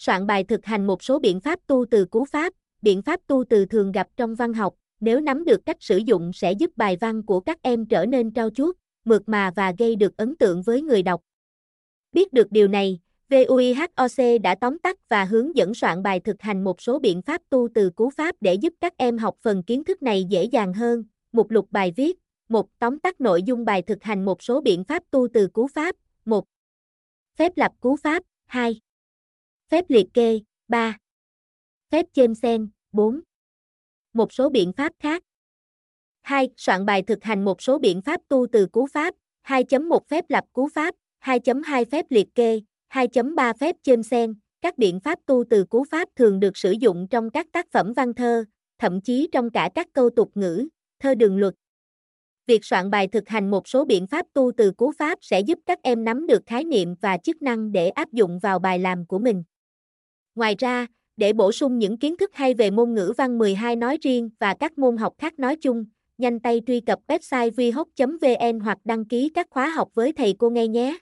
Soạn bài thực hành một số biện pháp tu từ cú pháp, biện pháp tu từ thường gặp trong văn học, nếu nắm được cách sử dụng sẽ giúp bài văn của các em trở nên trau chuốt, mượt mà và gây được ấn tượng với người đọc. Biết được điều này, VUIHOC đã tóm tắt và hướng dẫn soạn bài thực hành một số biện pháp tu từ cú pháp để giúp các em học phần kiến thức này dễ dàng hơn. Mục lục bài viết, một tóm tắt nội dung bài thực hành một số biện pháp tu từ cú pháp, một Phép lập cú pháp, 2. Phép liệt kê, 3. Phép chêm sen, 4. Một số biện pháp khác. 2. Soạn bài thực hành một số biện pháp tu từ cú pháp, 2.1 phép lập cú pháp, 2.2 phép liệt kê, 2.3 phép chêm sen. Các biện pháp tu từ cú pháp thường được sử dụng trong các tác phẩm văn thơ, thậm chí trong cả các câu tục ngữ, thơ đường luật. Việc soạn bài thực hành một số biện pháp tu từ cú pháp sẽ giúp các em nắm được khái niệm và chức năng để áp dụng vào bài làm của mình. Ngoài ra, để bổ sung những kiến thức hay về môn ngữ văn 12 nói riêng và các môn học khác nói chung, nhanh tay truy cập website vihoc.vn hoặc đăng ký các khóa học với thầy cô ngay nhé.